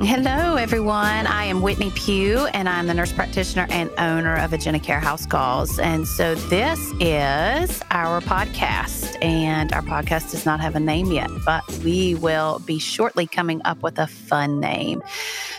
Hello, everyone. I am Whitney Pugh, and I'm the nurse practitioner and owner of AgenaCare House Calls. And so this is our podcast, and our podcast does not have a name yet, but we will be shortly coming up with a fun name.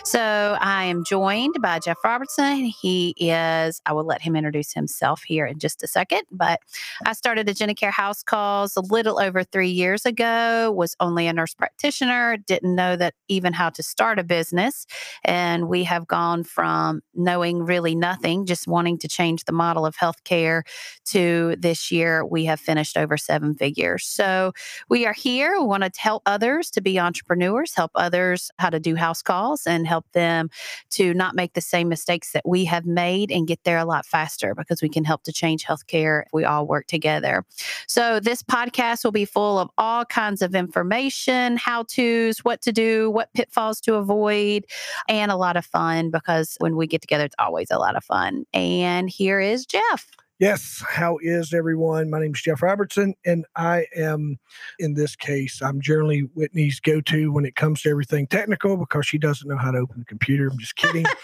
So I am joined by Jeff Robertson. He is, I will let him introduce himself here in just a second, but I started AgenaCare House Calls a little over three years ago, was only a nurse practitioner, didn't know that even how to start a business. And we have gone from knowing really nothing, just wanting to change the model of healthcare, to this year we have finished over seven figures. So we are here. We want to help others to be entrepreneurs, help others how to do house calls, and help them to not make the same mistakes that we have made and get there a lot faster because we can help to change healthcare if we all work together. So this podcast will be full of all kinds of information, how to's, what to do, what pitfalls to avoid avoid, and a lot of fun because when we get together, it's always a lot of fun. And here is Jeff. Yes. How is everyone? My name is Jeff Robertson, and I am, in this case, I'm generally Whitney's go to when it comes to everything technical because she doesn't know how to open the computer. I'm just kidding.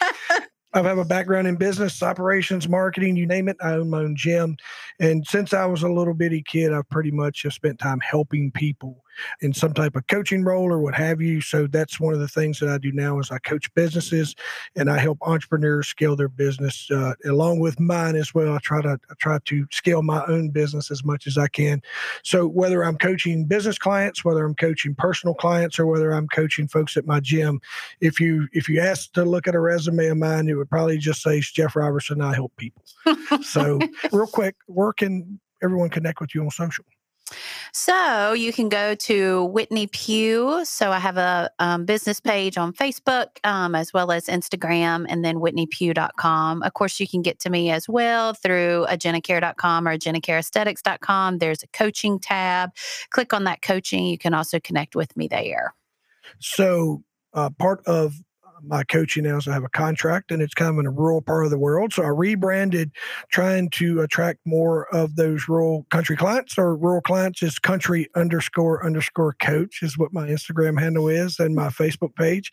I have a background in business, operations, marketing, you name it. I own my own gym. And since I was a little bitty kid, I've pretty much just spent time helping people in some type of coaching role or what have you. So that's one of the things that I do now is I coach businesses and I help entrepreneurs scale their business uh, along with mine as well. I try to I try to scale my own business as much as I can. So whether I'm coaching business clients, whether I'm coaching personal clients, or whether I'm coaching folks at my gym, if you if you ask to look at a resume of mine, it would probably just say Jeff Robertson. I help people. so real quick, where can everyone connect with you on social? So you can go to Whitney Pugh. So I have a um, business page on Facebook um, as well as Instagram and then whitneypugh.com. Of course, you can get to me as well through agenacare.com or agenacareaesthetics.com. There's a coaching tab. Click on that coaching. You can also connect with me there. So uh, part of my coaching now so I have a contract and it's kind of in a rural part of the world. So I rebranded trying to attract more of those rural country clients or rural clients is country underscore underscore coach is what my Instagram handle is and my Facebook page.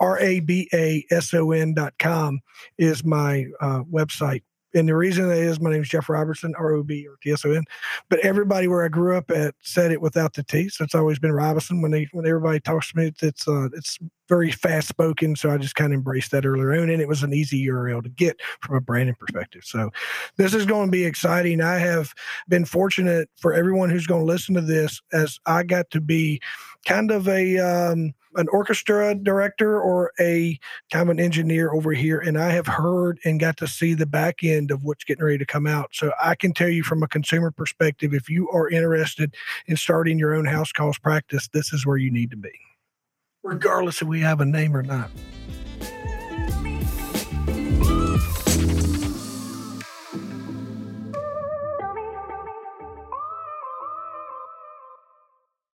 R A B A S O N dot com is my uh, website and the reason that is my name is Jeff Robertson, R O B or T S O N. But everybody where I grew up at said it without the T. So it's always been Robinson. When they when everybody talks to me, it's it's, uh, it's very fast spoken. So I just kind of embraced that earlier on. And it was an easy URL to get from a branding perspective. So this is going to be exciting. I have been fortunate for everyone who's going to listen to this as I got to be kind of a um, an orchestra director or a kind of an engineer over here, and I have heard and got to see the back end of what's getting ready to come out. So I can tell you from a consumer perspective, if you are interested in starting your own house calls practice, this is where you need to be, regardless if we have a name or not.